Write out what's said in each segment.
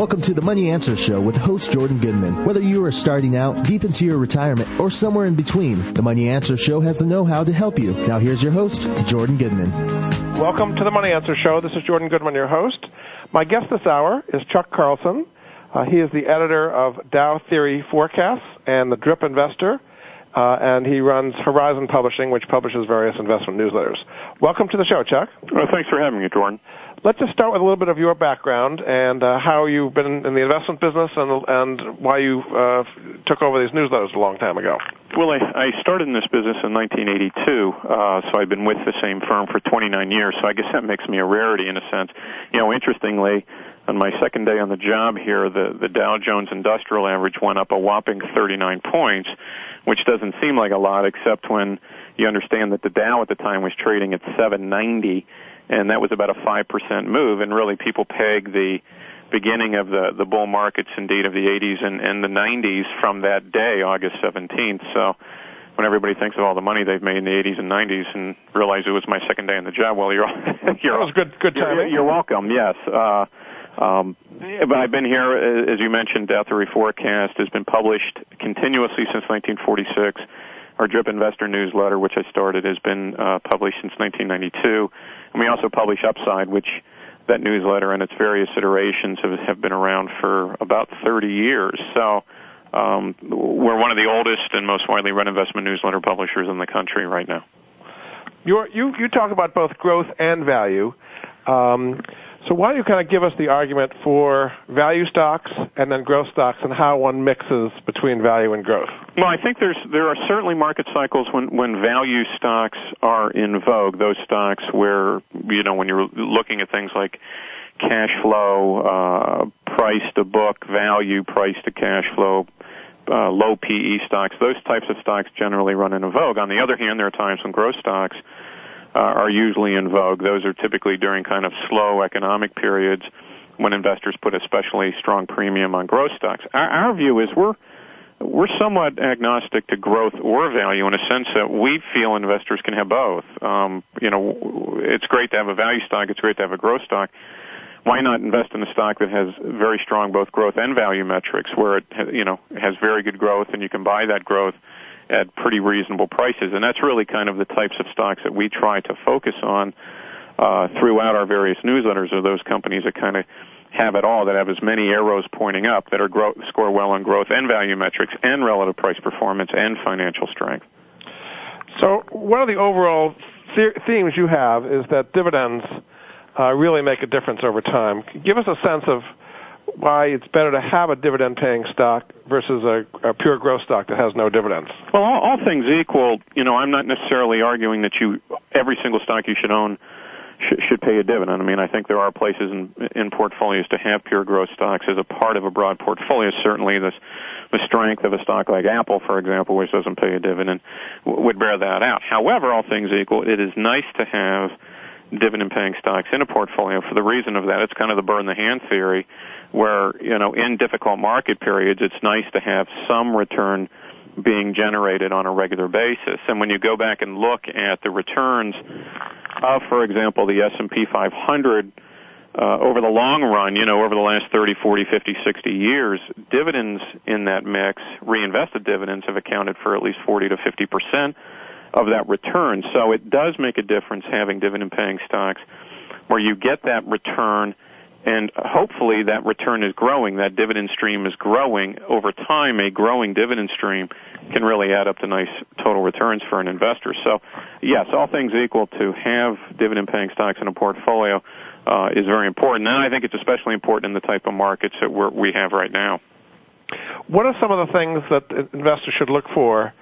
Welcome to the Money Answer Show with host Jordan Goodman. Whether you are starting out, deep into your retirement, or somewhere in between, the Money Answer Show has the know-how to help you. Now here's your host, Jordan Goodman. Welcome to the Money Answer Show. This is Jordan Goodman, your host. My guest this hour is Chuck Carlson. Uh, he is the editor of Dow Theory Forecasts and the Drip Investor, uh, and he runs Horizon Publishing, which publishes various investment newsletters. Welcome to the show, Chuck. Well, thanks for having me, Jordan. Let's just start with a little bit of your background and uh, how you've been in the investment business and, and why you uh, took over these newsletters a long time ago. Well, I, I started in this business in 1982, uh, so I've been with the same firm for 29 years. So I guess that makes me a rarity in a sense. You know, interestingly, on my second day on the job here, the, the Dow Jones Industrial Average went up a whopping 39 points, which doesn't seem like a lot, except when you understand that the Dow at the time was trading at 790 and that was about a 5% move. And really, people peg the beginning of the, the bull markets, indeed, of the 80s and, and the 90s from that day, August 17th. So when everybody thinks of all the money they've made in the 80s and 90s and realize it was my second day on the job, well, you're, you're, that was good, good timing. You're, you're welcome, yes. Uh, um, but I've been here, as you mentioned, Dow Theory Forecast has been published continuously since 1946. Our Drip Investor newsletter, which I started, has been uh, published since 1992. And we also publish Upside, which that newsletter and its various iterations have, have been around for about 30 years. So um, we're one of the oldest and most widely read investment newsletter publishers in the country right now. You're, you you talk about both growth and value. Um, so why don't you kind of give us the argument for value stocks and then growth stocks and how one mixes between value and growth? Well, I think there's there are certainly market cycles when when value stocks are in vogue. Those stocks where you know when you're looking at things like cash flow, uh, price to book value, price to cash flow, uh, low PE stocks. Those types of stocks generally run in vogue. On the other hand, there are times when growth stocks are usually in vogue. Those are typically during kind of slow economic periods when investors put especially strong premium on growth stocks. Our, our view is we're we're somewhat agnostic to growth or value in a sense that we feel investors can have both. Um, you know, it's great to have a value stock. It's great to have a growth stock. Why not invest in a stock that has very strong both growth and value metrics, where it you know has very good growth and you can buy that growth at pretty reasonable prices. And that's really kind of the types of stocks that we try to focus on uh, throughout our various newsletters are those companies that kind of have it all, that have as many arrows pointing up, that are grow- score well on growth and value metrics and relative price performance and financial strength. So one of the overall the- themes you have is that dividends uh, really make a difference over time. Give us a sense of why it's better to have a dividend paying stock versus a, a pure growth stock that has no dividends? Well, all, all things equal, you know, I'm not necessarily arguing that you every single stock you should own should, should pay a dividend. I mean, I think there are places in, in portfolios to have pure growth stocks as a part of a broad portfolio. Certainly, this, the strength of a stock like Apple, for example, which doesn't pay a dividend, would bear that out. However, all things equal, it is nice to have dividend paying stocks in a portfolio for the reason of that. It's kind of the bird in the hand theory where, you know, in difficult market periods, it's nice to have some return being generated on a regular basis. And when you go back and look at the returns of, for example, the S&P 500 uh, over the long run, you know, over the last 30, 40, 50, 60 years, dividends in that mix, reinvested dividends have accounted for at least 40 to 50 percent of that return. So it does make a difference having dividend paying stocks where you get that return and hopefully that return is growing, that dividend stream is growing. Over time, a growing dividend stream can really add up to nice total returns for an investor. So, yes, all things equal, to have dividend paying stocks in a portfolio uh, is very important. And I think it's especially important in the type of markets that we're, we have right now. What are some of the things that investors should look for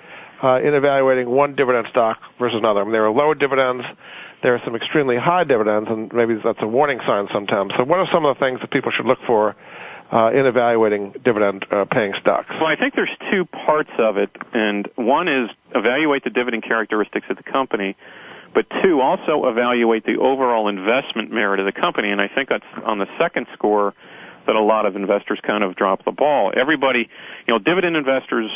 uh, in evaluating one dividend stock versus another? I mean, there are low dividends, there are some extremely high dividends, and maybe that's a warning sign sometimes. So, what are some of the things that people should look for uh, in evaluating dividend uh, paying stocks? Well, I think there's two parts of it, and one is evaluate the dividend characteristics of the company, but two, also evaluate the overall investment merit of the company. And I think that's on the second score that a lot of investors kind of drop the ball. Everybody, you know, dividend investors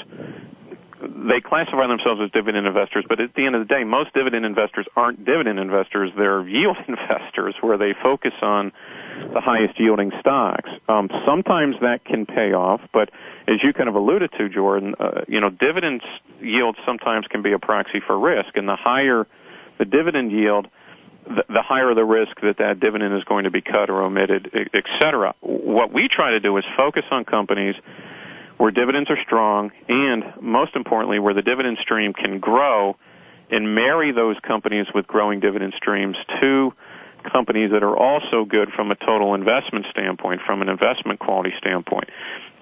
they classify themselves as dividend investors, but at the end of the day, most dividend investors aren't dividend investors. They're yield investors where they focus on the highest yielding stocks. Um, sometimes that can pay off, but as you kind of alluded to, Jordan, uh, you know, dividends yield sometimes can be a proxy for risk, and the higher the dividend yield, the, the higher the risk that that dividend is going to be cut or omitted, et cetera. What we try to do is focus on companies where dividends are strong and most importantly where the dividend stream can grow and marry those companies with growing dividend streams to companies that are also good from a total investment standpoint, from an investment quality standpoint.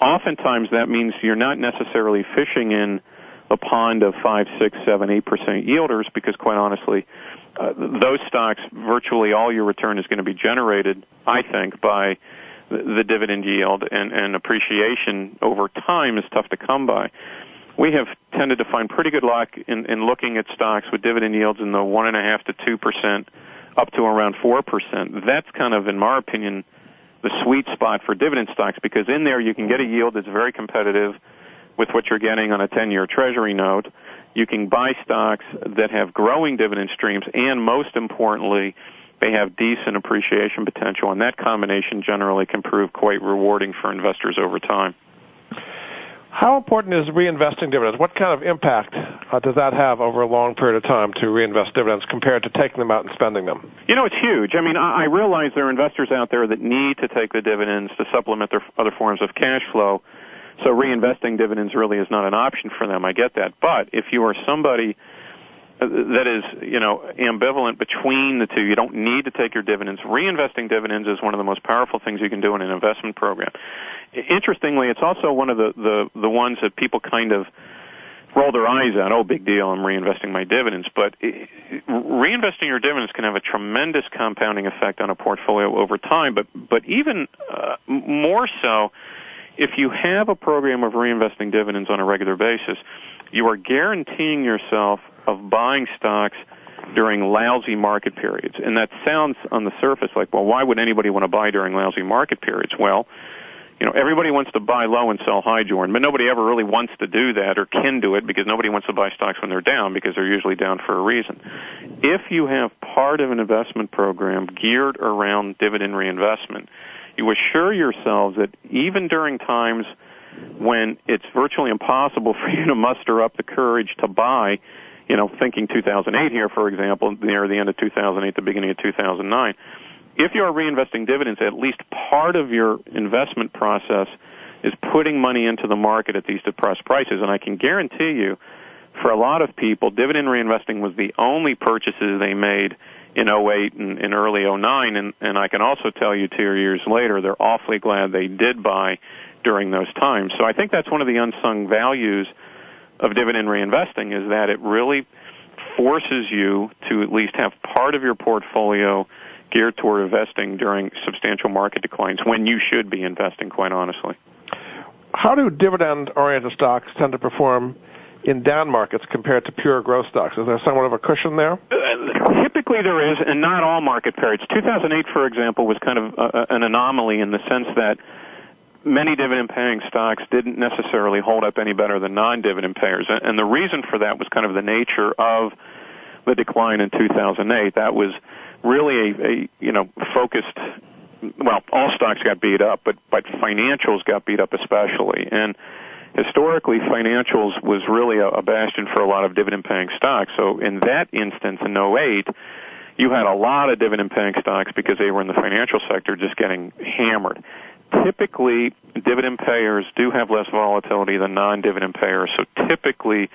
Oftentimes that means you're not necessarily fishing in a pond of five, six, seven, eight percent yielders because quite honestly, uh, those stocks, virtually all your return is going to be generated, I think, by the dividend yield and, and appreciation over time is tough to come by. We have tended to find pretty good luck in, in looking at stocks with dividend yields in the one and a half to two percent up to around 4%. That's kind of, in my opinion, the sweet spot for dividend stocks because in there you can get a yield that's very competitive with what you're getting on a 10-year treasury note. You can buy stocks that have growing dividend streams and most importantly, they have decent appreciation potential and that combination generally can prove quite rewarding for investors over time. How important is reinvesting dividends? What kind of impact uh, does that have over a long period of time to reinvest dividends compared to taking them out and spending them? You know, it's huge. I mean, I realize there are investors out there that need to take the dividends to supplement their other forms of cash flow. So reinvesting dividends really is not an option for them. I get that. But if you are somebody that is, you know, ambivalent between the two. You don't need to take your dividends. Reinvesting dividends is one of the most powerful things you can do in an investment program. Interestingly, it's also one of the, the, the ones that people kind of roll their eyes at. Oh, big deal, I'm reinvesting my dividends. But reinvesting your dividends can have a tremendous compounding effect on a portfolio over time. But, but even uh, more so, if you have a program of reinvesting dividends on a regular basis, you are guaranteeing yourself of buying stocks during lousy market periods. And that sounds on the surface like, well, why would anybody want to buy during lousy market periods? Well, you know, everybody wants to buy low and sell high, Jordan, but nobody ever really wants to do that or can do it because nobody wants to buy stocks when they're down because they're usually down for a reason. If you have part of an investment program geared around dividend reinvestment, you assure yourselves that even during times when it's virtually impossible for you to muster up the courage to buy, you know, thinking 2008 here, for example, near the end of 2008, the beginning of 2009, if you are reinvesting dividends, at least part of your investment process is putting money into the market at these depressed prices. And I can guarantee you, for a lot of people, dividend reinvesting was the only purchases they made in 08 and in early 09. And, and I can also tell you two years later, they're awfully glad they did buy during those times. So I think that's one of the unsung values of dividend reinvesting is that it really forces you to at least have part of your portfolio geared toward investing during substantial market declines when you should be investing, quite honestly. How do dividend oriented stocks tend to perform in down markets compared to pure growth stocks? Is there somewhat of a cushion there? Uh, typically there is, and not all market periods. 2008, for example, was kind of uh, an anomaly in the sense that many dividend paying stocks didn't necessarily hold up any better than non-dividend payers. And the reason for that was kind of the nature of the decline in 2008. That was really a, a you know, focused well, all stocks got beat up, but but financials got beat up especially. And historically, financials was really a, a bastion for a lot of dividend-paying stocks. So in that instance, in 08, you had a lot of dividend-paying stocks because they were in the financial sector just getting hammered typically dividend payers do have less volatility than non-dividend payers, so typically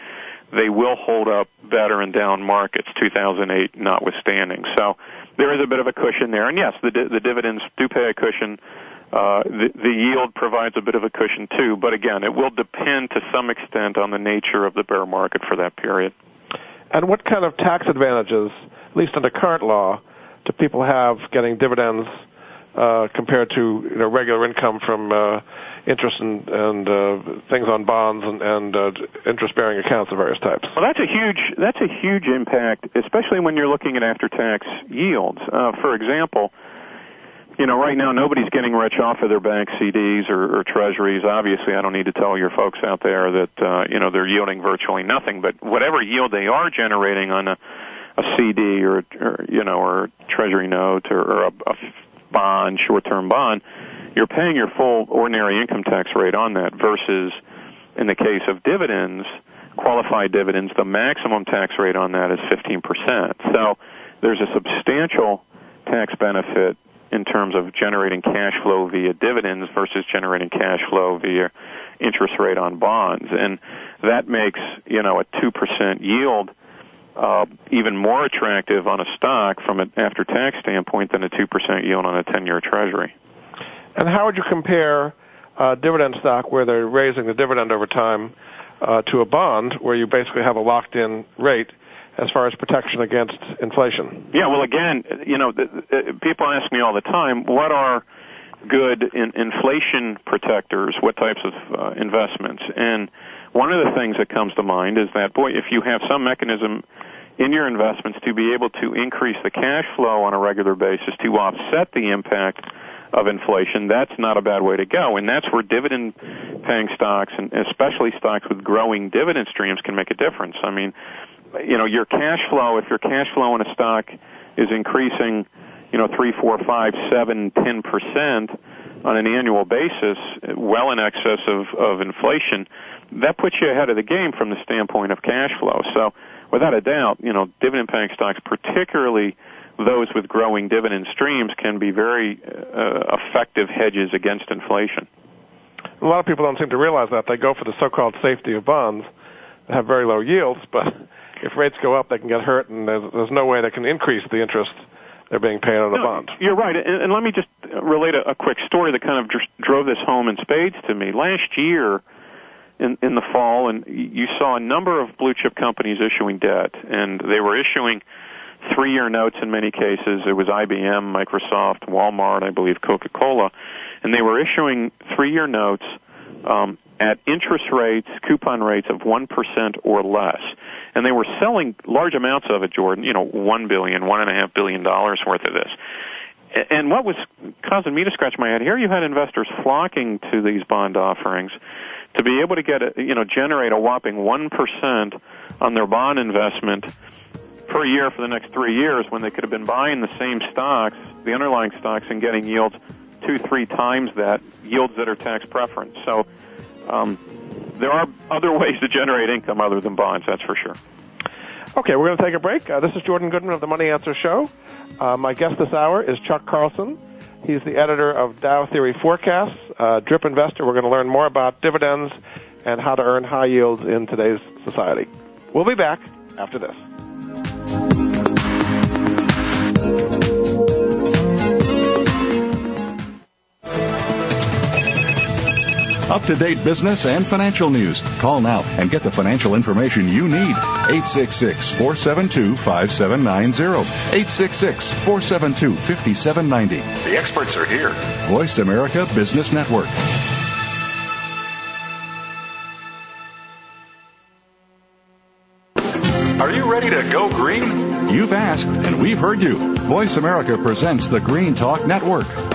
they will hold up better in down markets, 2008 notwithstanding. So there is a bit of a cushion there, and yes, the the dividends do pay a cushion. Uh, the, the yield provides a bit of a cushion too, but again, it will depend to some extent on the nature of the bear market for that period. And what kind of tax advantages at least under current law, do people have getting dividends compared to you know regular income from uh, interest and, uh, things on bonds and, uh, interest-bearing accounts of various types. Well, that's a huge that's a huge impact, especially when you're looking at after-tax yields. Uh, for example, you know, right now nobody's getting rich off of their bank CDs or, or treasuries. Obviously, I don't need to tell your folks out there that uh, you know they're yielding virtually nothing. But whatever yield they are generating on a, a CD or, or you know or treasury note or, a bond, short-term bond, you're paying your full ordinary income tax rate on that versus in the case of dividends, qualified dividends, the maximum tax rate on that is 15%. So there's a substantial tax benefit in terms of generating cash flow via dividends versus generating cash flow via interest rate on bonds. And that makes, you know, a 2% yield uh, even more attractive on a stock from an after-tax standpoint than a 2% yield on a 10-year treasury. And how would you compare uh, dividend stock where they're raising the dividend over time uh, to a bond where you basically have a locked-in rate as far as protection against inflation? Yeah, well, again, you know, people ask me all the time, what are good in, inflation protectors? What types of uh, investments? And one of the things that comes to mind is that, boy, if you have some mechanism in your investments to be able to increase the cash flow on a regular basis to offset the impact of inflation, that's not a bad way to go. And that's where dividend paying stocks and especially stocks with growing dividend streams can make a difference. I mean, you know, your cash flow, if your cash flow in a stock is increasing, you know, three, four, five, seven, ten percent on an annual basis, well in excess of, of inflation, that puts you ahead of the game from the standpoint of cash flow. So without a doubt, you know, dividend paying stocks, particularly those with growing dividend streams, can be very uh, effective hedges against inflation. A lot of people don't seem to realize that. They go for the so-called safety of bonds that have very low yields, but if rates go up, they can get hurt, and there's, there's no way they can increase the interest they're being paid on the no, bond. You're right, and, and let me just relate a, a quick story that kind of just drove this home in spades to me. Last year, in, in the fall, and you saw a number of blue chip companies issuing debt, and they were issuing three-year notes in many cases. It was IBM, Microsoft, Walmart, I believe Coca-Cola, and they were issuing three-year notes um, at interest rates, coupon rates of one percent or less, and they were selling large amounts of it. Jordan, you know, one billion, one and a half billion dollars worth of this. And what was causing me to scratch my head here, you had investors flocking to these bond offerings to be able to get a, you know generate a whopping one percent on their bond investment per year for the next three years, when they could have been buying the same stocks, the underlying stocks, and getting yields two, three times that yields that are tax preference. So um, there are other ways to generate income other than bonds. That's for sure. Okay, we're going to take a break. Uh, this is Jordan Goodman of the Money Answer Show. Uh, my guest this hour is Chuck Carlson. He's the editor of Dow Theory Forecasts, uh, Drip Investor. We're going to learn more about dividends and how to earn high yields in today's society. We'll be back after this. Up to date business and financial news. Call now and get the financial information you need. 866 472 5790. 866 472 5790. The experts are here. Voice America Business Network. Are you ready to go green? You've asked, and we've heard you. Voice America presents the Green Talk Network.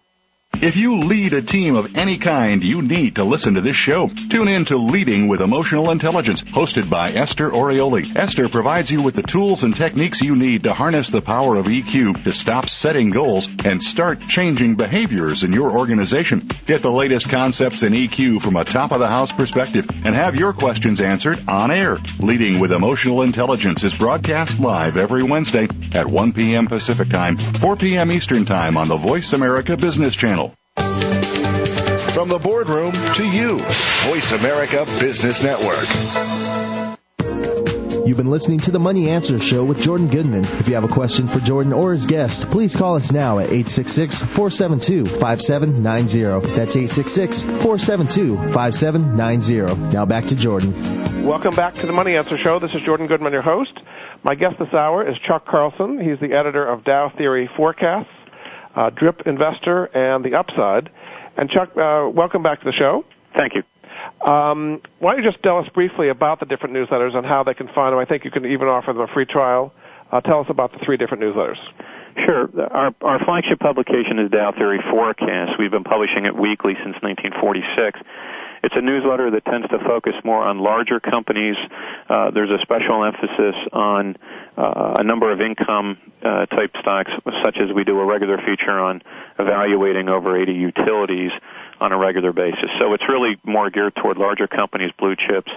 If you lead a team of any kind, you need to listen to this show. Tune in to Leading with Emotional Intelligence, hosted by Esther Orioli. Esther provides you with the tools and techniques you need to harness the power of EQ to stop setting goals and start changing behaviors in your organization. Get the latest concepts in EQ from a top of the house perspective and have your questions answered on air. Leading with Emotional Intelligence is broadcast live every Wednesday at 1 p.m. Pacific Time, 4 p.m. Eastern Time on the Voice America Business Channel. From the boardroom to you, Voice America Business Network. You've been listening to the Money Answer Show with Jordan Goodman. If you have a question for Jordan or his guest, please call us now at 866-472-5790. That's 866-472-5790. Now back to Jordan. Welcome back to the Money Answer Show. This is Jordan Goodman, your host. My guest this hour is Chuck Carlson. He's the editor of Dow Theory Forecasts, uh, Drip Investor, and The Upside. And Chuck, uh, welcome back to the show. Thank you. Um, why don't you just tell us briefly about the different newsletters and how they can find them? I think you can even offer them a free trial. Uh, tell us about the three different newsletters. Sure. Our, our flagship publication is Dow Theory Forecast. We've been publishing it weekly since 1946. It's a newsletter that tends to focus more on larger companies. Uh, there's a special emphasis on uh, a number of income uh, type stocks, such as we do a regular feature on evaluating over 80 utilities on a regular basis. So it's really more geared toward larger companies, blue chips,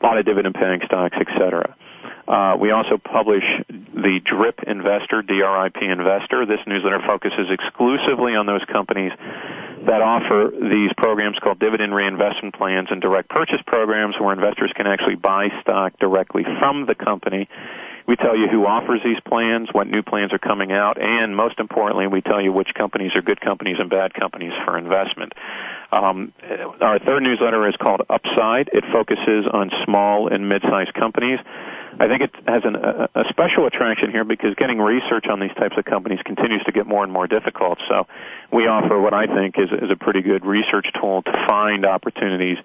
a lot of dividend paying stocks, etc. Uh, Uh, we also publish the DRIP Investor, D-R-I-P Investor. This newsletter focuses exclusively on those companies that offer these programs called dividend reinvestment plans and direct purchase programs where investors can actually buy stock directly from the company. We tell you who offers these plans, what new plans are coming out, and most importantly, we tell you which companies are good companies and bad companies for investment. Um, our third newsletter is called Upside. It focuses on small and mid-sized companies. I think it has an, a, a special attraction here because getting research on these types of companies continues to get more and more difficult. So we offer what I think is, is a pretty good research tool to find opportunities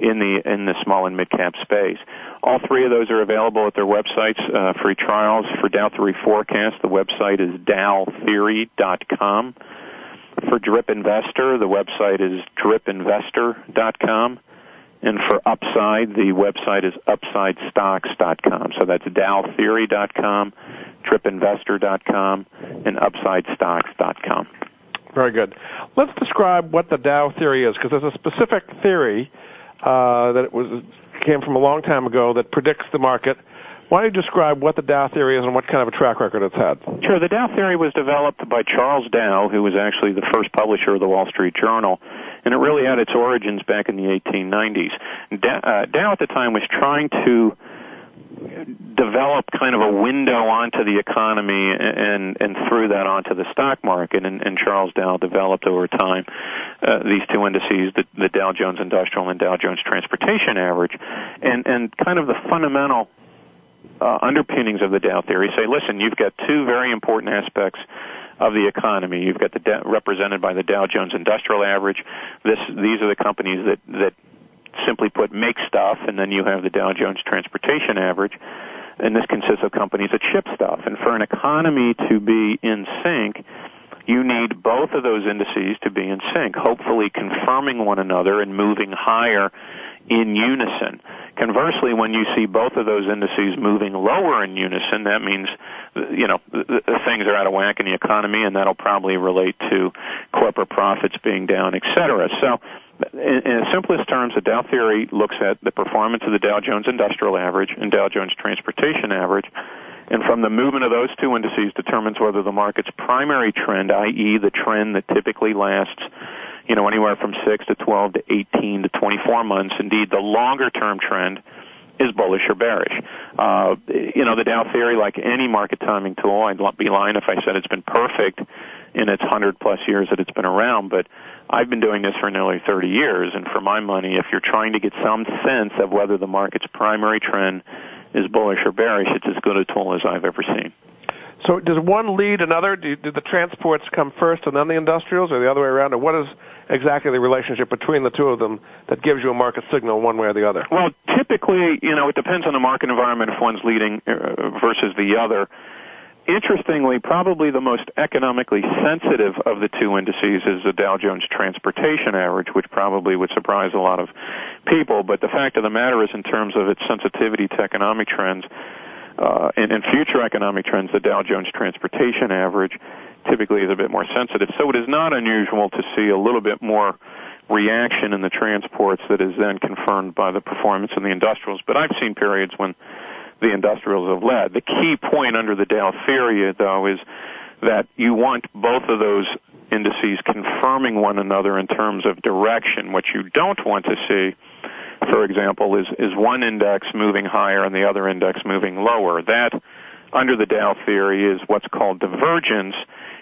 in the in the small and mid cap space. All three of those are available at their websites, uh, free trials for Dow Theory Forecast. The website is dowtheory.com. For Drip Investor, the website is dripinvestor.com. And for Upside, the website is upsidestocks.com. So that's dowtheory.com, dripinvestor.com, and upsidestocks.com. Very good. Let's describe what the Dow theory is, because there's a specific theory uh, that was came from a long time ago that predicts the market. Why don't you describe what the Dow theory is and what kind of a track record it's had? Sure. The Dow theory was developed by Charles Dow, who was actually the first publisher of the Wall Street Journal and it really had its origins back in the 1890s. Dow, uh, Dow at the time was trying to develop kind of a window onto the economy and and through that onto the stock market and, and Charles Dow developed over time uh, these two indices the, the Dow Jones Industrial and Dow Jones Transportation Average and and kind of the fundamental uh, underpinnings of the Dow theory say listen you've got two very important aspects of the economy. You've got the Dow, represented by the Dow Jones Industrial Average. This these are the companies that that simply put make stuff, and then you have the Dow Jones Transportation Average. And this consists of companies that ship stuff. And for an economy to be in sync, you need both of those indices to be in sync, hopefully confirming one another and moving higher in unison. Conversely, when you see both of those indices moving lower in unison, that means, you know, things are out of whack in the economy, and that'll probably relate to corporate profits being down, et cetera. So, in, in simplest terms, the Dow theory looks at the performance of the Dow Jones Industrial Average and Dow Jones Transportation Average, and from the movement of those two indices determines whether the market's primary trend, i.e., the trend that typically lasts you know, anywhere from 6 to 12 to 18 to 24 months. Indeed, the longer term trend is bullish or bearish. Uh, you know, the Dow theory, like any market timing tool, I'd be lying if I said it's been perfect in its 100 plus years that it's been around, but I've been doing this for nearly 30 years, and for my money, if you're trying to get some sense of whether the market's primary trend is bullish or bearish, it's as good a tool as I've ever seen. So does one lead another? Do, do the transports come first and then the industrials, or the other way around? Or what is exactly the relationship between the two of them that gives you a market signal one way or the other? Well, typically, you know, it depends on the market environment if one's leading uh, versus the other. Interestingly, probably the most economically sensitive of the two indices is the Dow Jones Transportation Average, which probably would surprise a lot of people. But the fact of the matter is, in terms of its sensitivity to economic trends, uh, and, and future economic trends, the Dow Jones Transportation Average typically is a bit more sensitive. So it is not unusual to see a little bit more reaction in the transports that is then confirmed by the performance in the industrials. But I've seen periods when the industrials have led. The key point under the Dow theory, though, is that you want both of those indices confirming one another in terms of direction. What you don't want to see, for example, is, is one index moving higher and the other index moving lower. That, under the Dow theory, is what's called divergence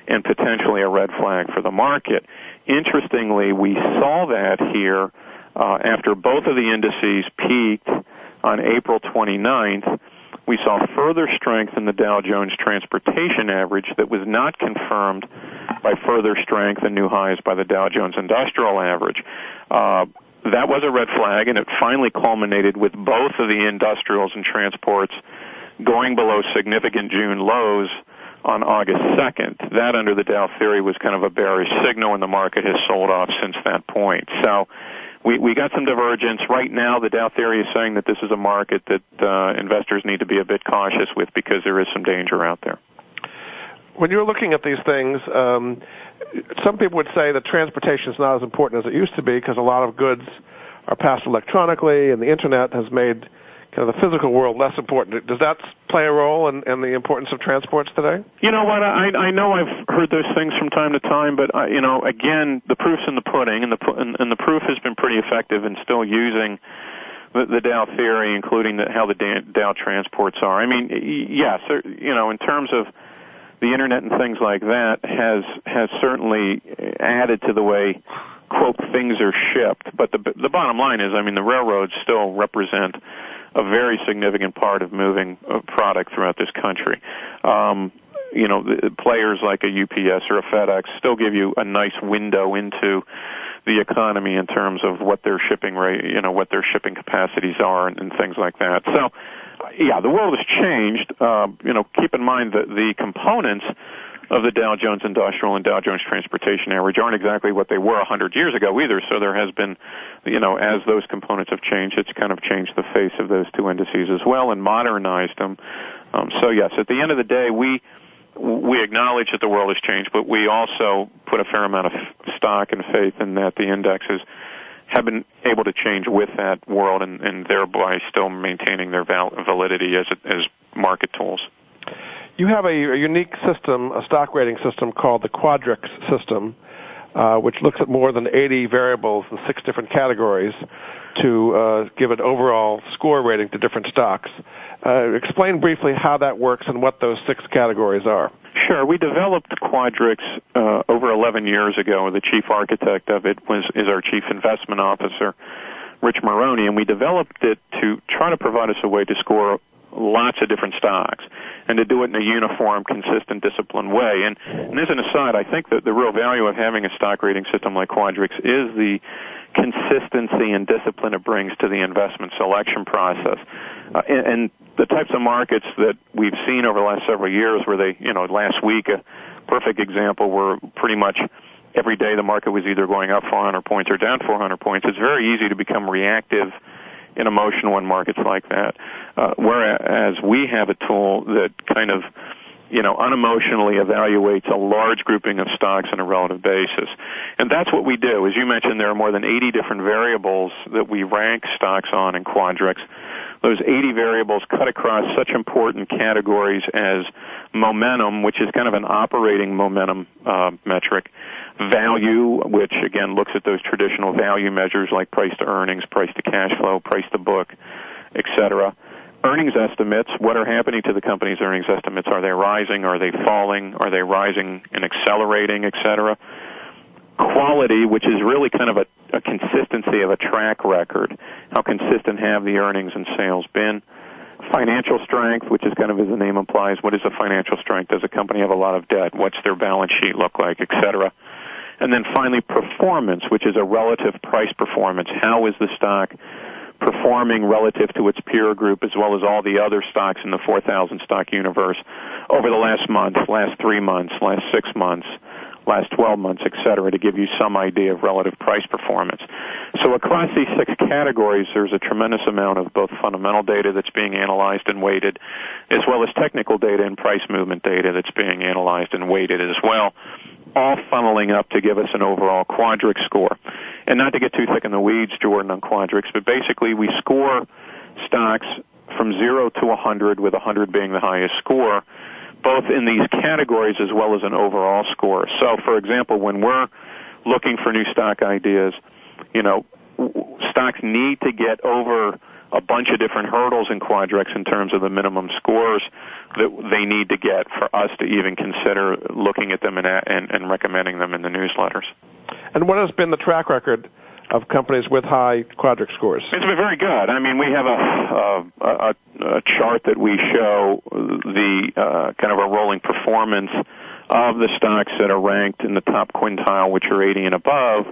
and potentially a red flag for the market. Interestingly, we saw that here uh, after both of the indices peaked on April 29th we saw further strength in the Dow Jones Transportation Average that was not confirmed by further strength and new highs by the Dow Jones Industrial Average. Uh, that was a red flag, and it finally culminated with both of the industrials and transports going below significant June lows on August 2nd. That, under the Dow theory, was kind of a bearish signal, and the market has sold off since that point. So we, we got some divergence. Right now, the Dow theory is saying that this is a market that uh, investors need to be a bit cautious with because there is some danger out there. When you're looking at these things, um, some people would say that transportation is not as important as it used to be because a lot of goods are passed electronically, and the internet has made kind of the physical world less important. Does that play a role in, in the importance of transports today? You know what? I I know I've heard those things from time to time, but I, you know, again, the proof's in the pudding, and the and, and the proof has been pretty effective in still using the, the Dow theory, including the, how the Dow transports are. I mean, yes, you know, in terms of the internet and things like that has has certainly added to the way quote things are shipped. But the the bottom line is, I mean, the railroads still represent a very significant part of moving a product throughout this country. Um, you know, the players like a UPS or a FedEx still give you a nice window into the economy in terms of what their shipping rate, you know, what their shipping capacities are and, and things like that. So, yeah, the world has changed. Uh, you know, keep in mind that the components of the Dow Jones Industrial and Dow Jones Transportation Average aren't exactly what they were 100 years ago either. So there has been, you know, as those components have changed, it's kind of changed the face of those two indices as well and modernized them. Um, so yes, at the end of the day, we we acknowledge that the world has changed, but we also put a fair amount of stock and faith in that the indexes have been able to change with that world and, and thereby still maintaining their val- validity as as market tools. You have a, a unique system, a stock rating system called the Quadrix system, uh, which looks at more than 80 variables in six different categories to uh, give an overall score rating to different stocks. Uh, explain briefly how that works and what those six categories are. Sure. We developed Quadrix uh, over 11 years ago. The chief architect of it was is our chief investment officer, Rich Moroney, and we developed it to try to provide us a way to score lots of different stocks and to do it in a uniform, consistent, disciplined way. And, and as an aside, I think that the real value of having a stock rating system like Quadrix is the consistency and discipline it brings to the investment selection process. Uh, and, and the types of markets that we've seen over the last several years where they, you know, last week, a perfect example where pretty much every day the market was either going up 400 points or down 400 points. It's very easy to become reactive and emotional in markets like that. Uh, whereas we have a tool that kind of you know, unemotionally evaluates a large grouping of stocks on a relative basis. And that's what we do. As you mentioned, there are more than 80 different variables that we rank stocks on in Quadrix. Those 80 variables cut across such important categories as momentum, which is kind of an operating momentum uh, metric, value, which again looks at those traditional value measures like price to earnings, price to cash flow, price to book, etc. Earnings estimates, what are happening to the company's earnings estimates? Are they rising? Are they falling? Are they rising and accelerating, etc.? Quality, which is really kind of a, a consistency of a track record. How consistent have the earnings and sales been? financial strength, which is kind of as the name implies, what is the financial strength? Does a company have a lot of debt? What's their balance sheet look like, et cetera? And then finally, performance, which is a relative price performance. How is the stock performing relative to its peer group as well as all the other stocks in the 4,000 stock universe over the last month, last three months, last six months, last 12 months, et cetera, to give you some idea of relative price performance. So across these six categories, there's a tremendous amount of both fundamental data that's being analyzed and weighted, as well as technical data and price movement data that's being analyzed and weighted as well all funneling up to give us an overall Quadrix score. And not to get too thick in the weeds, Jordan, on Quadrix, but basically we score stocks from 0 to 100, with 100 being the highest score, both in these categories as well as an overall score. So, for example, when we're looking for new stock ideas, you know, stocks need to get over a bunch of different hurdles in Quadrix in terms of the minimum scores that they need to get for us to even consider looking at them and, and, and recommending them in the newsletters. And what has been the track record of companies with high Quadrix scores? It's been very good. I mean, we have a, a, a, a chart that we show the uh, kind of a rolling performance of the stocks that are ranked in the top quintile, which are 80 and above,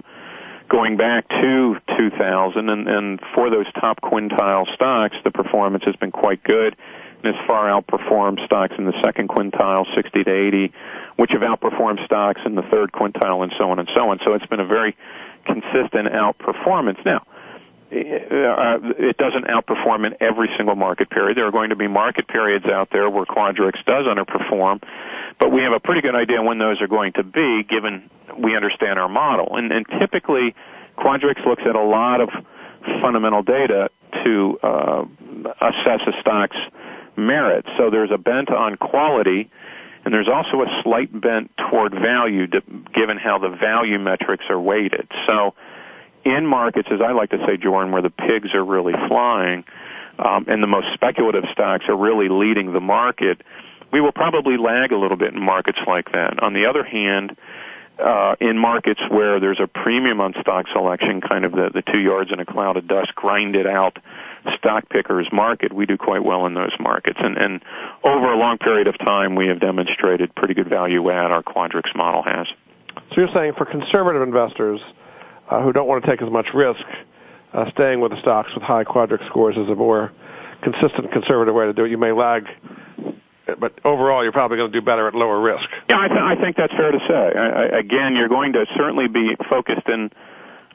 going back to 2000. And, and for those top quintile stocks, the performance has been quite good and has far outperformed stocks in the second quintile, 60 to 80, which have outperformed stocks in the third quintile, and so on and so on. So it's been a very consistent outperformance. Now, uh, it doesn't outperform in every single market period. There are going to be market periods out there where Quadrix does underperform, but we have a pretty good idea when those are going to be, given we understand our model. And, typically, Quadrix looks at a lot of fundamental data to uh, assess a stock's merit. So there's a bent on quality, and there's also a slight bent toward value, given how the value metrics are weighted. So in markets, as I like to say, Jordan, where the pigs are really flying, um, and the most speculative stocks are really leading the market, we will probably lag a little bit in markets like that. On the other hand, uh, in markets where there's a premium on stock selection, kind of the, the two yards in a cloud of dust, grind it out stock pickers market, we do quite well in those markets. And, and over a long period of time, we have demonstrated pretty good value add our Quadrix model has. So you're saying for conservative investors uh, who don't want to take as much risk, uh, staying with the stocks with high Quadrix scores is a more consistent conservative way to do it. You may lag but overall, you're probably going to do better at lower risk. Yeah, I, th- I think that's fair to say. I, I, again, you're going to certainly be focused in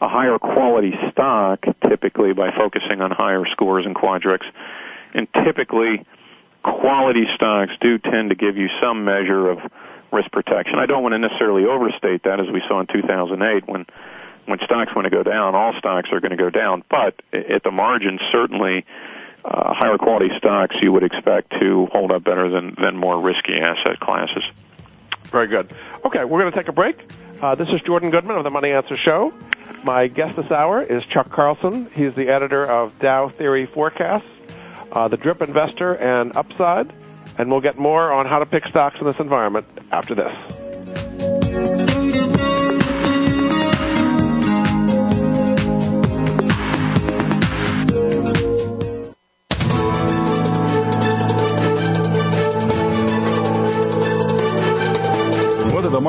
a higher quality stock, typically by focusing on higher scores in Quadrix, and typically quality stocks do tend to give you some measure of risk protection. I don't want to necessarily overstate that, as we saw in 2008 when when stocks want to go down, all stocks are going to go down. But at the margin, certainly uh, higher quality stocks you would expect to hold up better than, than more risky asset classes. Very good. Okay, we're going to take a break. Uh, this is Jordan Goodman of the Money Answer Show. My guest this hour is Chuck Carlson. He's the editor of Dow Theory Forecasts, uh, The Drip Investor, and Upside. And we'll get more on how to pick stocks in this environment after this.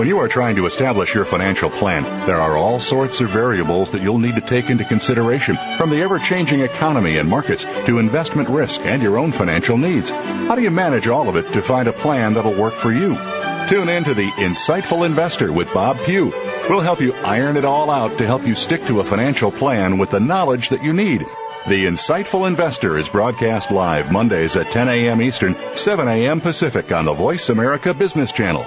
When you are trying to establish your financial plan, there are all sorts of variables that you'll need to take into consideration, from the ever-changing economy and markets to investment risk and your own financial needs. How do you manage all of it to find a plan that'll work for you? Tune in to the Insightful Investor with Bob Pugh. We'll help you iron it all out to help you stick to a financial plan with the knowledge that you need. The Insightful Investor is broadcast live Mondays at 10 a.m. Eastern, 7 a.m. Pacific on the Voice America Business Channel.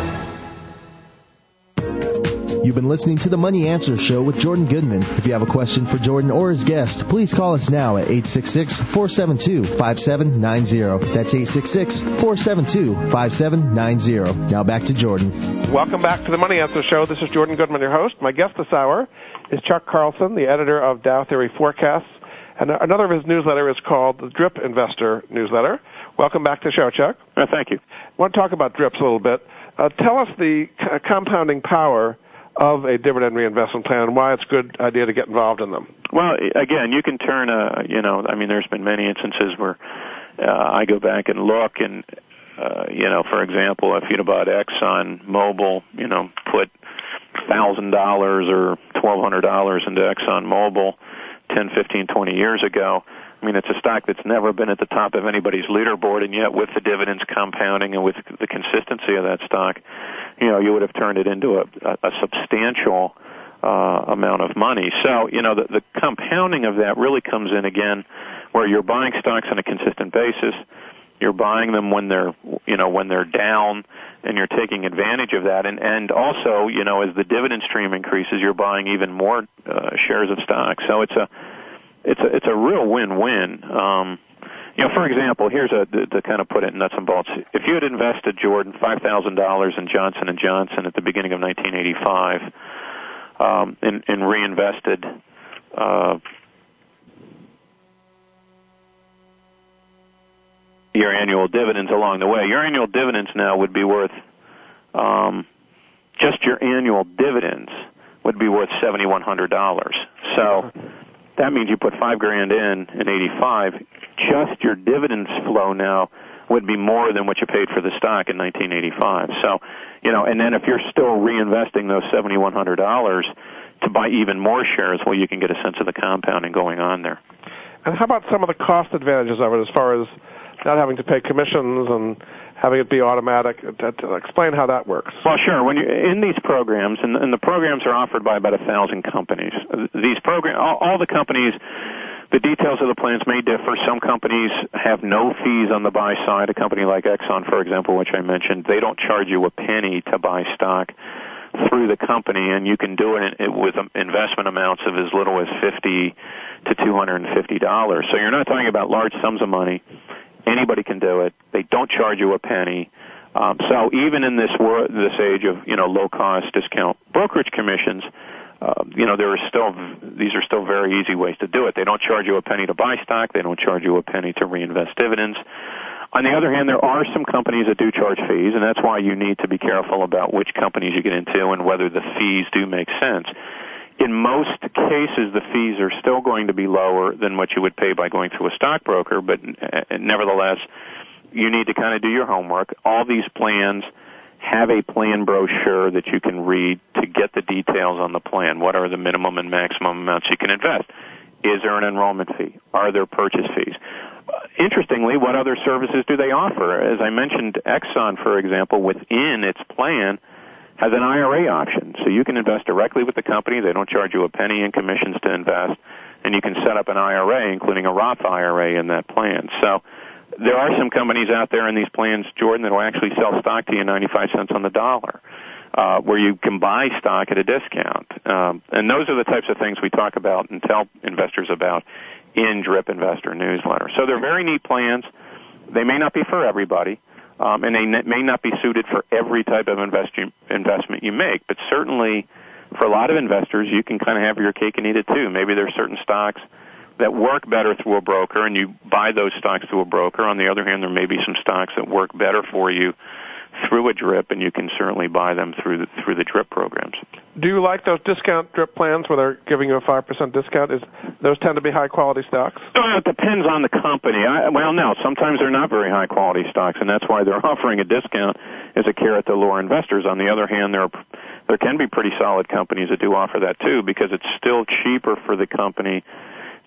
You've been listening to the Money Answer Show with Jordan Goodman. If you have a question for Jordan or his guest, please call us now at 866-472-5790. That's 866-472-5790. Now back to Jordan. Welcome back to the Money Answer Show. This is Jordan Goodman, your host. My guest this hour is Chuck Carlson, the editor of Dow Theory Forecasts. And another of his newsletter is called the Drip Investor Newsletter. Welcome back to the show, Chuck. Uh, thank you. I want to talk about drips a little bit. Uh, tell us the c- compounding power of a dividend reinvestment plan and why it's a good idea to get involved in them. Well, again, you can turn a, you know, I mean, there's been many instances where uh, I go back and look and, uh, you know, for example, if you'd bought Exxon Mobil, you know, put thousand dollars or twelve hundred dollars into Exxon Mobil ten, fifteen, twenty years ago. I mean, it's a stock that's never been at the top of anybody's leaderboard, and yet with the dividends compounding and with the consistency of that stock, you know, you would have turned it into a, a, substantial uh, amount of money. So, you know, the, the compounding of that really comes in again where you're buying stocks on a consistent basis. You're buying them when they're, you know, when they're down, and you're taking advantage of that. And and also, you know, as the dividend stream increases, you're buying even more uh, shares of stock. So it's a, it's a, it's a real win-win. Um, you know, For example, here's to kind of put it in nuts and bolts. If you had invested, Jordan, $5,000 in Johnson & Johnson at the beginning of 1985 um, and reinvested uh, your annual dividends along the way, your annual dividends now would be worth, um, just your annual dividends would be worth $7,100 that means you put five grand in in eighty five just your dividends flow now would be more than what you paid for the stock in 1985. So, you know, and then if you're still reinvesting those $7,100 to buy even more shares, well, you can get a sense of the compounding going on there. And how about some of the cost advantages of it as far as not having to pay commissions and having it be automatic. Uh, explain how that works. Well, sure. When you in these programs, and, and the programs are offered by about a thousand companies. These program, all, all the companies the details of the plans may differ. Some companies have no fees on the buy side. A company like Exxon, for example, which I mentioned, they don't charge you a penny to buy stock through the company, and you can do it with um, investment amounts of as little as fifty to two hundred and fifty dollars. So you're not talking about large sums of money. Anybody can do it. They don't charge you a penny. Um, so even in this world, this age of you know low cost discount brokerage commissions, uh, you know, there are still these are still very easy ways to do it. They don't charge you a penny to buy stock. They don't charge you a penny to reinvest dividends. On the other hand, there are some companies that do charge fees, and that's why you need to be careful about which companies you get into and whether the fees do make sense. In most cases, the fees are still going to be lower than what you would pay by going through a stockbroker, but uh, nevertheless, you need to kind of do your homework. All these plans have a plan brochure that you can read to get the details on the plan. What are the minimum and maximum amounts you can invest? Is there an enrollment fee? Are there purchase fees? Uh, interestingly, what other services do they offer? As I mentioned, Exxon, for example, within its plan has an IRA option. So you can invest directly with the company. They don't charge you a penny in commissions to invest. And you can set up an IRA, including a Roth IRA in that plan. So there are some companies out there in these plans, Jordan, that will actually sell stock to you 95 cents on the dollar. Uh, where you can buy stock at a discount. Um, and those are the types of things we talk about and tell investors about in Drip Investor Newsletter. So they're very neat plans. They may not be for everybody, um, and they may not be suited for every type of invest- investment you make, but certainly for a lot of investors, you can kind of have your cake and eat it too. Maybe there are certain stocks that work better through a broker, and you buy those stocks through a broker. On the other hand, there may be some stocks that work better for you through a drip, and you can certainly buy them through the, through the drip programs. Do you like those discount drip plans where they're giving you a five percent discount? Is those tend to be high quality stocks? Well, it depends on the company. I, well, no, sometimes they're not very high quality stocks, and that's why they're offering a discount as a carrot to lure investors. On the other hand, there are, there can be pretty solid companies that do offer that too, because it's still cheaper for the company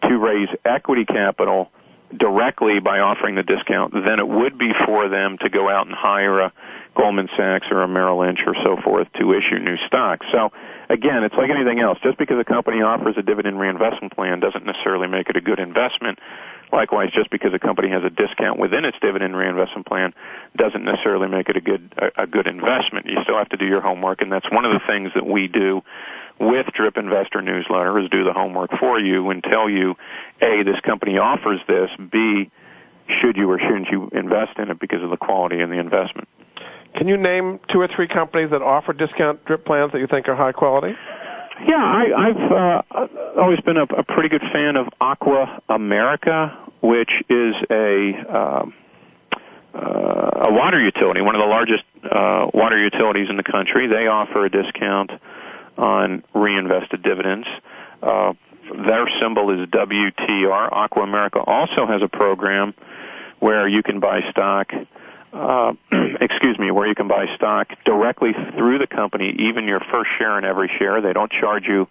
to raise equity capital directly by offering the discount than it would be for them to go out and hire a Goldman Sachs or a Merrill Lynch or so forth to issue new stocks. So again, it's like anything else. Just because a company offers a dividend reinvestment plan doesn't necessarily make it a good investment Likewise, just because a company has a discount within its dividend reinvestment plan doesn't necessarily make it a good a, a good investment. You still have to do your homework, and that's one of the things that we do with Drip Investor newsletter is do the homework for you and tell you, A, this company offers this, B, should you or shouldn't you invest in it because of the quality of the investment. Can you name two or three companies that offer discount drip plans that you think are high quality? Yeah, I, I've uh, always been a, a pretty good fan of Aqua America, which is a uh, uh, a water utility, one of the largest uh, water utilities in the country. They offer a discount on reinvested dividends. Uh, their symbol is WTR. Aqua America also has a program where you can buy stock uh, excuse me, where you can buy stock directly through the company, even your first share in every share. They don't charge you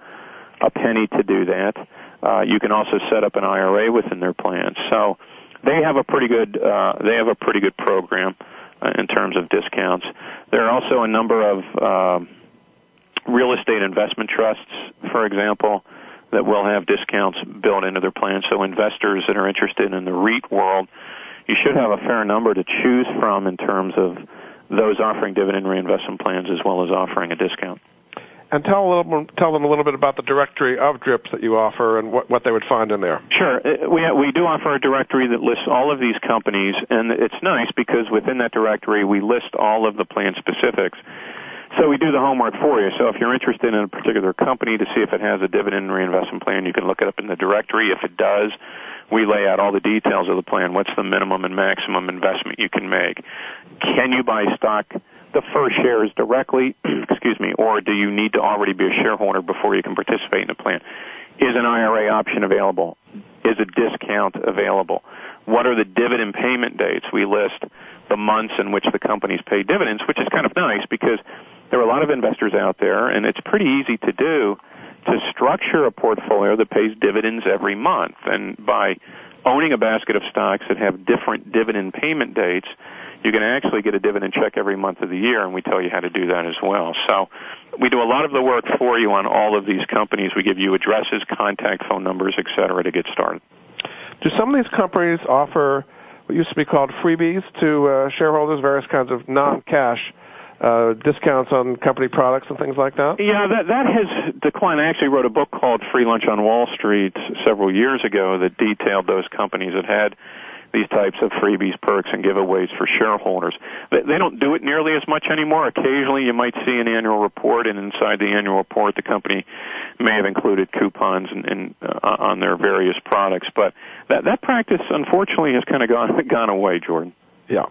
a penny to do that. Uh, you can also set up an IRA within their plan. So they have a pretty good uh, they have a pretty good program uh, in terms of discounts. There are also a number of uh, real estate investment trusts, for example, that will have discounts built into their plan. So investors that are interested in the REIT world you should have a fair number to choose from in terms of those offering dividend reinvestment plans as well as offering a discount. And tell a little, tell them a little bit about the directory of drips that you offer and what, what they would find in there. Sure, uh, we we do offer a directory that lists all of these companies, and it's nice because within that directory we list all of the plan specifics. So we do the homework for you. So if you're interested in a particular company to see if it has a dividend reinvestment plan, you can look it up in the directory. If it does, we lay out all the details of the plan. What's the minimum and maximum investment you can make? Can you buy stock the first shares directly, excuse me, or do you need to already be a shareholder before you can participate in the plan? Is an IRA option available? Is a discount available? What are the dividend payment dates? We list the months in which the companies pay dividends, which is kind of nice because there are a lot of investors out there and it's pretty easy to do to structure a portfolio that pays dividends every month. And by owning a basket of stocks that have different dividend payment dates, you can actually get a dividend check every month of the year, and we tell you how to do that as well. So we do a lot of the work for you on all of these companies. We give you addresses, contact phone numbers, et cetera, to get started. Do some of these companies offer what used to be called freebies to uh, shareholders, various kinds of non-cash discounts on company products and things like that? Yeah, that that has declined. I actually wrote a book called Free Lunch on Wall Street several years ago that detailed those companies that had these types of freebies, perks, and giveaways for shareholders. They, they don't do it nearly as much anymore. Occasionally, you might see an annual report, and inside the annual report, the company may have included coupons in, in, uh, on their various products. But that that practice, unfortunately, has kind of gone gone away, Jordan. Yeah.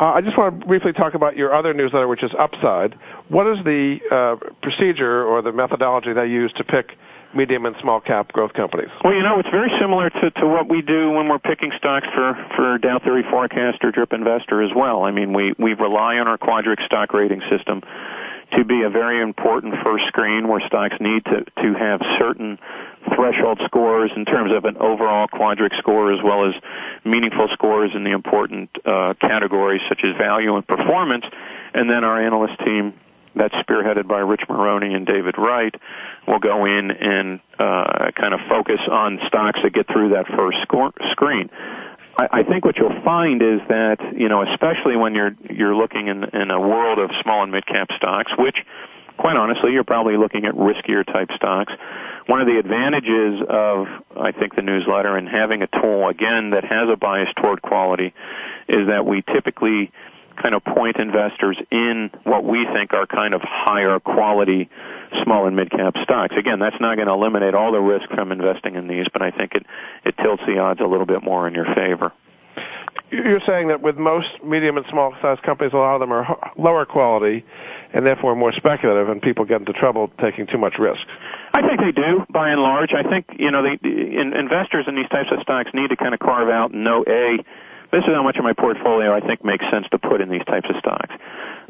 Uh, I just want to briefly talk about your other newsletter, which is Upside. What is the uh, procedure or the methodology they use to pick medium and small cap growth companies? Well, you know, it's very similar to, to what we do when we're picking stocks for, for Dow Theory Forecast or Drip Investor as well. I mean, we, we rely on our Quadrix stock rating system to be a very important first screen where stocks need to, to have certain threshold scores in terms of an overall Quadrix score as well as meaningful scores in the important uh, categories such as value and performance. And then our analyst team that's spearheaded by Rich Moroney and David Wright will go in and uh, kind of focus on stocks that get through that first score, screen. I, think what you'll find is that you know, especially when you're you're looking in in a world of small and mid cap stocks, which quite honestly, you're probably looking at riskier type stocks. One of the advantages of, I think, the newsletter and having a tool, again, that has a bias toward quality is that we typically kind of point investors in what we think are kind of higher quality small and mid cap stocks. Again, that's not going to eliminate all the risk from investing in these, but I think it, it tilts the odds a little bit more in your favor. You're saying that with most medium and small size companies, a lot of them are lower quality and therefore more speculative, and people get into trouble taking too much risk. I think they do, by and large. I think you know, the, in, investors in these types of stocks need to kind of carve out know a this is how much of my portfolio I think makes sense to put in these types of stocks.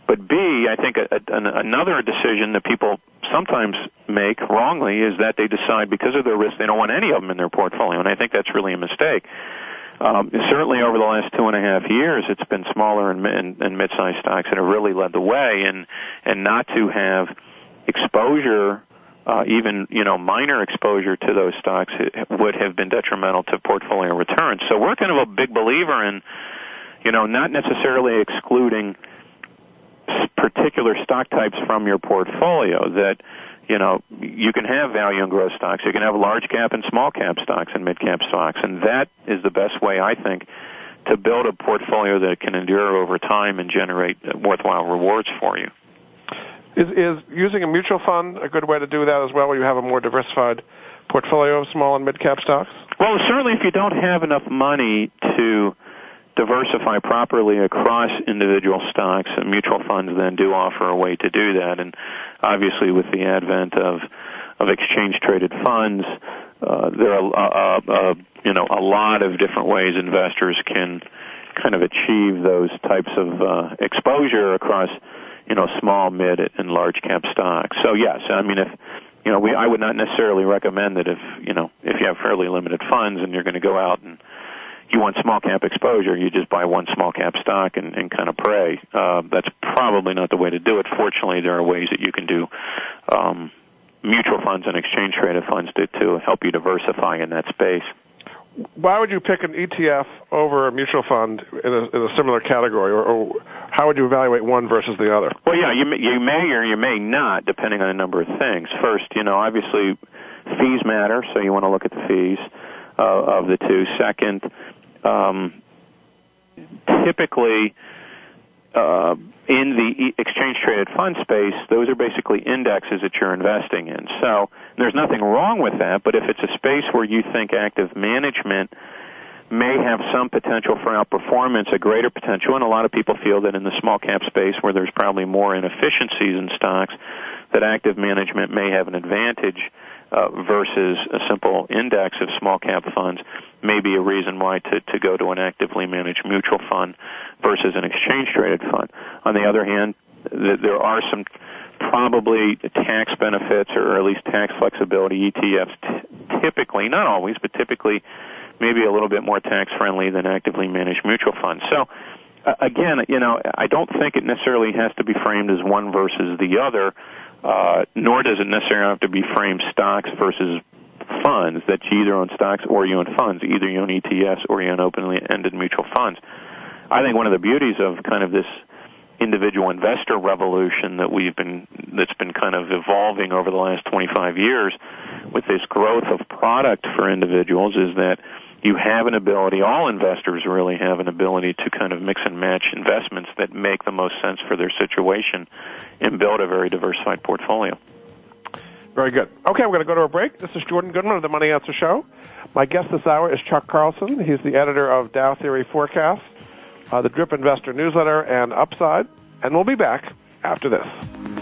But B, I think a, a, another decision that people sometimes make wrongly is that they decide because of their risk they don't want any of them in their portfolio, and I think that's really a mistake. Um, certainly over the last two and a half years, it's been smaller and, and, and mid-sized stocks that have really led the way, and and not to have exposure uh, even you know minor exposure to those stocks would have been detrimental to portfolio returns. So we're kind of a big believer in you know not necessarily excluding particular stock types from your portfolio that you know you can have value and growth stocks. You can have large cap and small cap stocks and mid cap stocks. And that is the best way i think to build a portfolio that can endure over time and generate worthwhile rewards for you is, is using a mutual fund a good way to do that as well, where you have a more diversified portfolio of small and mid cap stocks? Well, certainly if you don't have enough money to diversify properly across individual stocks, and mutual funds then do offer a way to do that. And obviously, with the advent of of exchange traded funds, uh, there are uh, uh, uh, you know a lot of different ways investors can kind of achieve those types of uh, exposure across you know, small, mid, and large cap stocks. So yes, I mean, if you know, we I would not necessarily recommend that if you know if you have fairly limited funds and you're going to go out and you want small cap exposure, you just buy one small cap stock and, and kind of pray. Uh, that's probably not the way to do it. Fortunately, there are ways that you can do um, mutual funds and exchange traded funds to, to help you diversify in that space why would you pick an ETF over a mutual fund in a, in a similar category, or, or, how would you evaluate one versus the other? Well, yeah, you may, you may or you may not, depending on a number of things. First, you know, obviously fees matter, so you want to look at the fees uh, of the two. Second, um, typically in the exchange traded fund space, those are basically indexes that you're investing in. So there's nothing wrong with that, but if it's a space where you think active management may have some potential for outperformance, a greater potential, and a lot of people feel that in the small cap space where there's probably more inefficiencies in stocks, that active management may have an advantage uh, versus a simple index of small cap funds may be a reason why to, to go to an actively managed mutual fund versus an exchange traded fund. On the other hand, th- there are some probably tax benefits or at least tax flexibility. ETFs t- typically, not always, but typically maybe a little bit more tax friendly than actively managed mutual funds. So uh, again, you know, I don't think it necessarily has to be framed as one versus the other uh, Uh, nor does it necessarily have to be framed stocks versus funds that you either own stocks or you own funds. Either you own ETFs or you own openly ended mutual funds. I think one of the beauties of kind of this individual investor revolution that we've been that's been kind of evolving over the last 25 years with this growth of product for individuals is that you have an ability, all investors really have an ability to kind of mix and match investments that make the most sense for their situation and build a very diversified portfolio. Very good. Okay, we're going to go to a break. This is Jordan Goodman of the Money Answer Show. My guest this hour is Chuck Carlson. He's the editor of Dow Theory Forecast, uh, the Drip Investor Newsletter, and Upside. And we'll be back after this.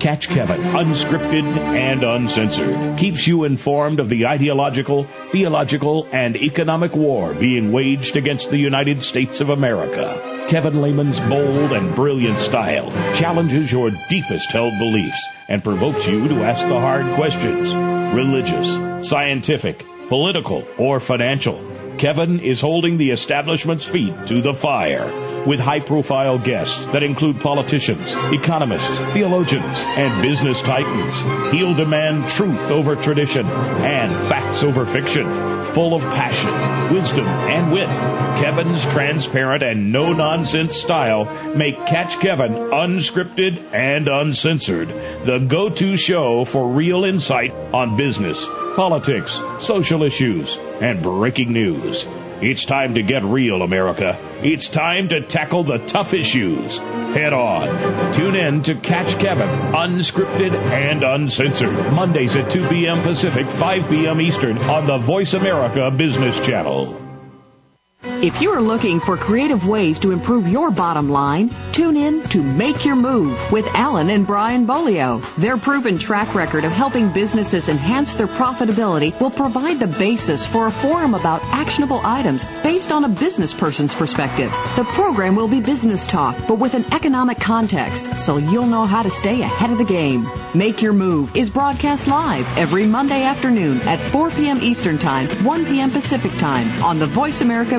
Catch Kevin, unscripted and uncensored. Keeps you informed of the ideological, theological, and economic war being waged against the United States of America. Kevin Lehman's bold and brilliant style challenges your deepest held beliefs and provokes you to ask the hard questions. Religious, scientific, political, or financial. Kevin is holding the establishment's feet to the fire with high profile guests that include politicians, economists, theologians, and business titans. He'll demand truth over tradition and facts over fiction. Full of passion, wisdom, and wit, Kevin's transparent and no nonsense style make Catch Kevin unscripted and uncensored, the go to show for real insight on business, politics, social issues, and breaking news. It's time to get real, America. It's time to tackle the tough issues head on. Tune in to Catch Kevin, unscripted and uncensored, Mondays at 2 p.m. Pacific, 5 p.m. Eastern on the Voice America Business Channel. If you are looking for creative ways to improve your bottom line, tune in to Make Your Move with Alan and Brian Bolio. Their proven track record of helping businesses enhance their profitability will provide the basis for a forum about actionable items based on a business person's perspective. The program will be business talk, but with an economic context, so you'll know how to stay ahead of the game. Make Your Move is broadcast live every Monday afternoon at 4 p.m. Eastern Time, 1 p.m. Pacific Time on the Voice America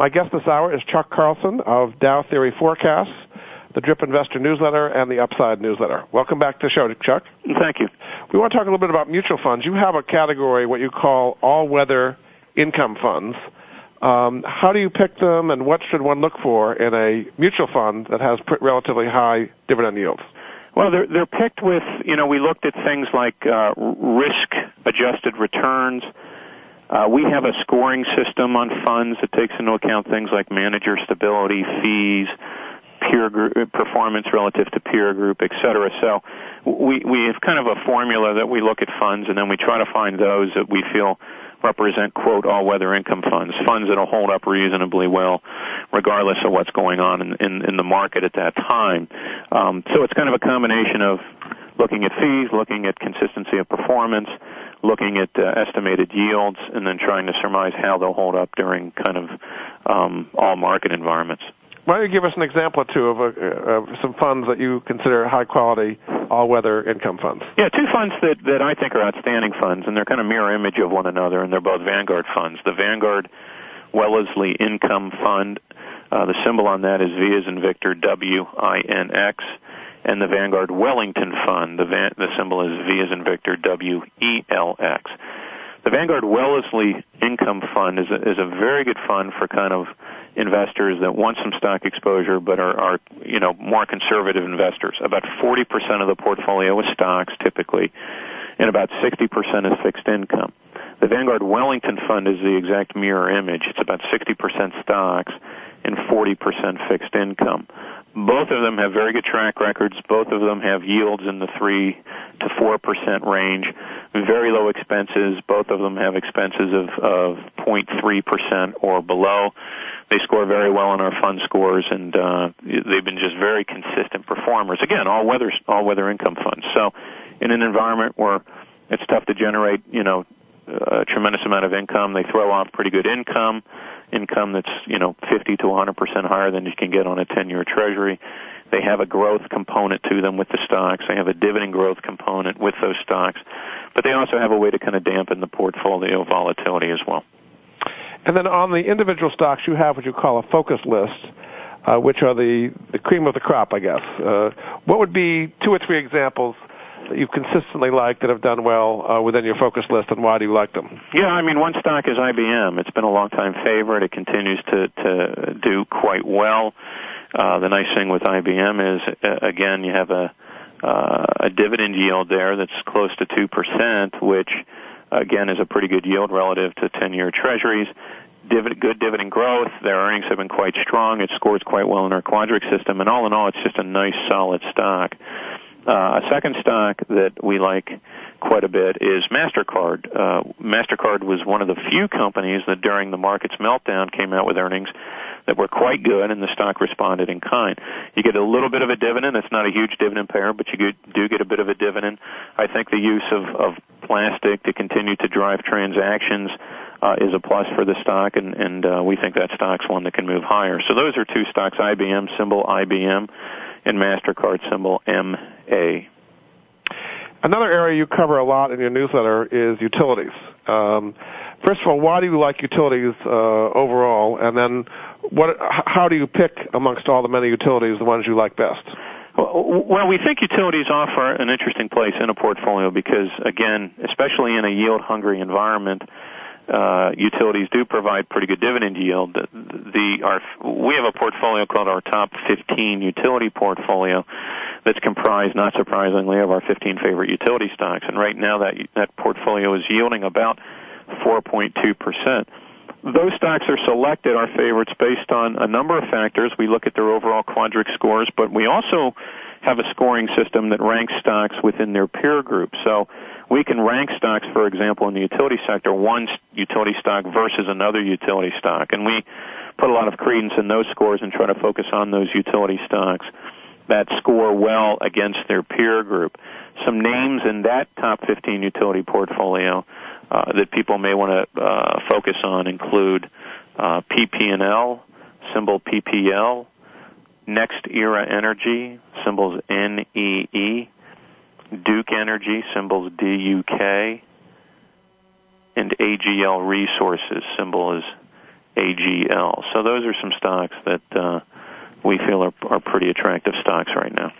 My guest this hour is Chuck Carlson of Dow Theory Forecasts, the Drip Investor Newsletter, and the Upside Newsletter. Welcome back to the show, Chuck. Thank you. We want to talk a little bit about mutual funds. You have a category, what you call all-weather income funds. Um, how do you pick them, and what should one look for in a mutual fund that has relatively high dividend yields? Well, they're, they're picked with, you know, we looked at things like uh, risk-adjusted returns, we have a scoring system on funds that takes into account things like manager stability, fees, peer group performance relative to peer group, et cetera. So we we have kind of a formula that we look at funds, and then we try to find those that we feel represent quote all weather income funds, funds that'll hold up reasonably well, regardless of what's going on in the market at that time. Um, so it's kind of a combination of looking at fees, looking at consistency of performance, looking at uh, estimated yields, and then trying to surmise how they'll hold up during kind of um, all market environments. Why don't you give us an example or two of, a, uh, of some funds that you consider high quality all weather income funds? Yeah, two funds that, that I think are outstanding funds, and they're kind of mirror image of one another, and they're both Vanguard funds. The Vanguard Wellesley Income Fund, uh, the symbol on that is V as in Victor, W I N X and the Vanguard Wellington Fund. The, van, the symbol is V as in Victor, W E L X. The Vanguard Wellesley Income Fund is a, is a very good fund for kind of investors that want some stock exposure but are, are you know more conservative investors. About 40% of the portfolio is stocks typically, and about 60% is fixed income. The Vanguard Wellington Fund is the exact mirror image. It's about 60% stocks and 40% fixed income. Both of them have very good track records. Both of them have yields in the 3 to 4% range. Very low expenses. Both of them have expenses of, of 0.3% or below. They score very well on our fund scores and, uh, they've been just very consistent performers. Again, all weather, all weather income funds. So in an environment where it's tough to generate, you know, a tremendous amount of income, they throw off pretty good income income that's you know 50 to 100 percent higher than you can get on a 10-year Treasury. They have a growth component to them with the stocks. They have a dividend growth component with those stocks, but they also have a way to kind of dampen the portfolio volatility as well. And then on the individual stocks, you have what you call a focus list, uh, which are the, the cream of the crop, I guess. Uh, what would be two or three examples that you've consistently liked that have done well uh, within your focus list, and why do you like them? Yeah, I mean, one stock is IBM. It's been a long time favorite. It continues to to do quite well. Uh, the nice thing with IBM is, uh, again, you have a a dividend yield there that's close to two percent, which again is a pretty good yield relative to 10-year Treasuries. Divid- good dividend growth. Their earnings have been quite strong. It scores quite well in our Quadrix system, and all in all, it's just a nice, solid stock. Uh, a second stock that we like quite a bit is MasterCard. Uh, MasterCard was one of the few companies that during the market's meltdown came out with earnings that were quite good and the stock responded in kind. You get a little bit of a dividend. It's not a huge dividend payer, but you do get a bit of a dividend. I think the use of, plastic to continue to drive transactions uh, is a plus for the stock, and, and we think that stock's one that can move higher. So those are two stocks, IBM, symbol IBM, and MasterCard symbol MA. Another area you cover a lot in your newsletter is utilities. Um, first of all, why do you like utilities uh, overall? And then, what? How do you pick amongst all the many utilities the ones you like best? Well, we think utilities offer an interesting place in a portfolio because, again, especially in a yield-hungry environment, uh, utilities do provide pretty good dividend yield. The, our we have a portfolio called our top 15 utility portfolio that's comprised, not surprisingly, of our 15 favorite utility stocks. And right now, that that portfolio is yielding about 4.2 percent. Those stocks are selected, our favorites, based on a number of factors. We look at their overall Quadrix scores, but we also have a scoring system that ranks stocks within their peer group. So we can rank stocks, for example, in the utility sector, one utility stock versus another utility stock. And we put a lot of credence in those scores and try to focus on those utility stocks that score well against their peer group. Some names in that top 15 utility portfolio uh, that people may want to uh, focus on include uh, PP&L, symbol PPL, NextEra Energy, symbols NEE, Duke Energy, symbols DUK, and AGL Resources, symbol is AGL. So those are some stocks that uh, we feel are, are pretty attractive stocks right now.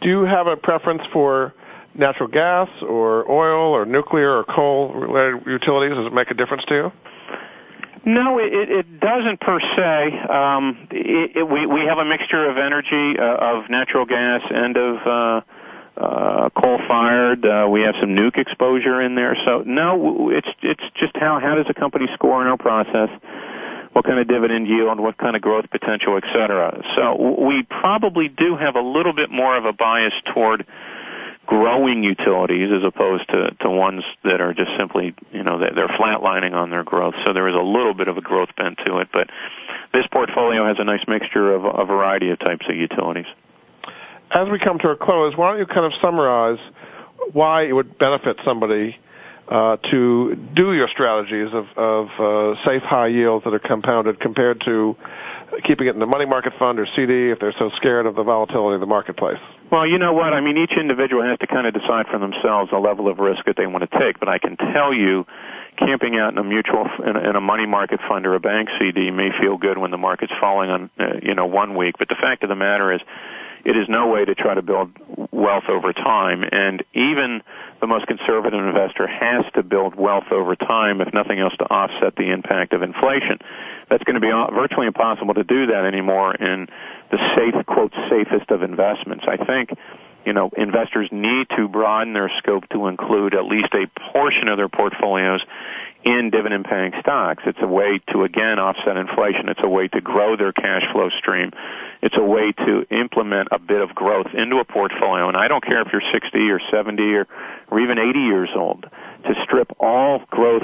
Do you have a preference for natural gas or oil or nuclear or coal related utilities? Does it make a difference to you? No, it, it doesn't per se. Um, it, it, we we have a mixture of energy uh, of natural gas and of uh, uh, coal fired. Uh, we have some nuke exposure in there. So no, it's it's just how how does a company score in our process? What kind of dividend yield? What kind of growth potential, et cetera. So we probably do have a little bit more of a bias toward growing utilities as opposed to, to ones that are just simply, you know, they're flatlining on their growth. So there is a little bit of a growth bent to it, but this portfolio has a nice mixture of a variety of types of utilities as we come to a close, why don't you kind of summarize why it would benefit somebody uh, to do your strategies of, of uh, safe high yields that are compounded compared to keeping it in the money market fund or CD if they're so scared of the volatility of the marketplace? Well, you know what? I mean, each individual has to kind of decide for themselves the level of risk that they want to take. But I can tell you, camping out in a mutual in a, in a money market fund or a bank CD may feel good when the market's falling on uh, you know one week. But the fact of the matter is it is no way to try to build wealth over time. And even the most conservative investor has to build wealth over time, if nothing else, to offset the impact of inflation. That's going to be virtually impossible to do that anymore in the safe, quote, safest of investments. I think you know, investors need to broaden their scope to include at least a portion of their portfolios in dividend paying stocks. It's a way to again offset inflation. It's a way to grow their cash flow stream. It's a way to implement a bit of growth into a portfolio. And I don't care if you're 60 or 70 or, or even 80 years old to strip all growth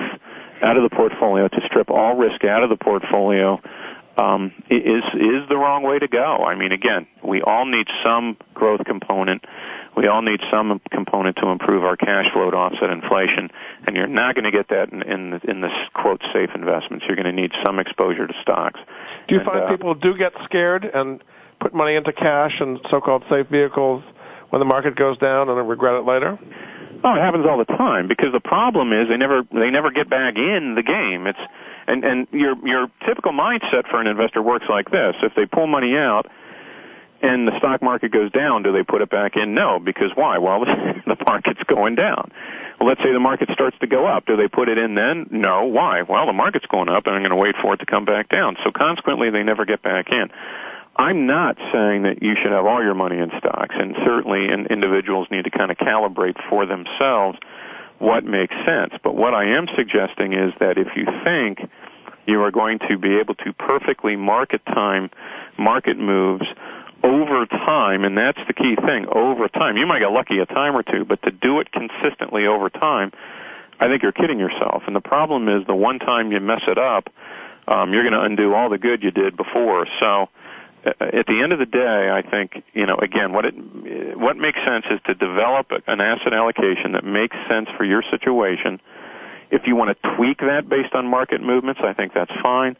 out of the portfolio, to strip all risk out of the portfolio um, is is the wrong way to go. I mean, again, we all need some growth component. We all need some component to improve our cash flow to offset inflation, and you're not going to get that in in, in this quote safe investments. You're going to need some exposure to stocks. Do you and, find uh, people do get scared and put money into cash and so-called safe vehicles when the market goes down and then regret it later? Oh, it happens all the time because the problem is they never they never get back in the game. It's and and your your typical mindset for an investor works like this: if they pull money out and the stock market goes down, do they put it back in? No, because why? Well, the market's going down. Well, let's say the market starts to go up. Do they put it in then? No. Why? Well, the market's going up, and I'm going to wait for it to come back down. So consequently, they never get back in. I'm not saying that you should have all your money in stocks, and certainly individuals need to kind of calibrate for themselves what makes sense. But what I am suggesting is that if you think you are going to be able to perfectly market time market moves over time, and that's the key thing, over time. You might get lucky a time or two, but to do it consistently over time, I think you're kidding yourself. And the problem is the one time you mess it up, um, you're going to undo all the good you did before. So, at the end of the day, I think you know again what it what makes sense is to develop an asset allocation that makes sense for your situation. If you want to tweak that based on market movements, I think that's fine.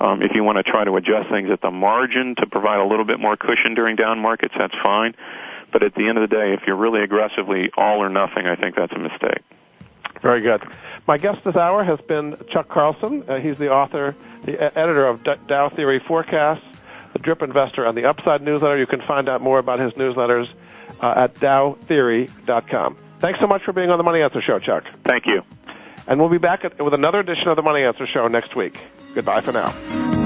Um, if you want to try to adjust things at the margin to provide a little bit more cushion during down markets, that's fine. But at the end of the day, if you're really aggressively all or nothing, I think that's a mistake. Very good. My guest this hour has been Chuck Carlson. Uh, he's the author, the editor of Dow Theory Forecasts the Drip Investor on the Upside newsletter. You can find out more about his newsletters uh, at dowtheory.com. Thanks so much for being on the Money Answer Show, Chuck. Thank you. And we'll be back with another edition of the Money Answer Show next week. Goodbye for now.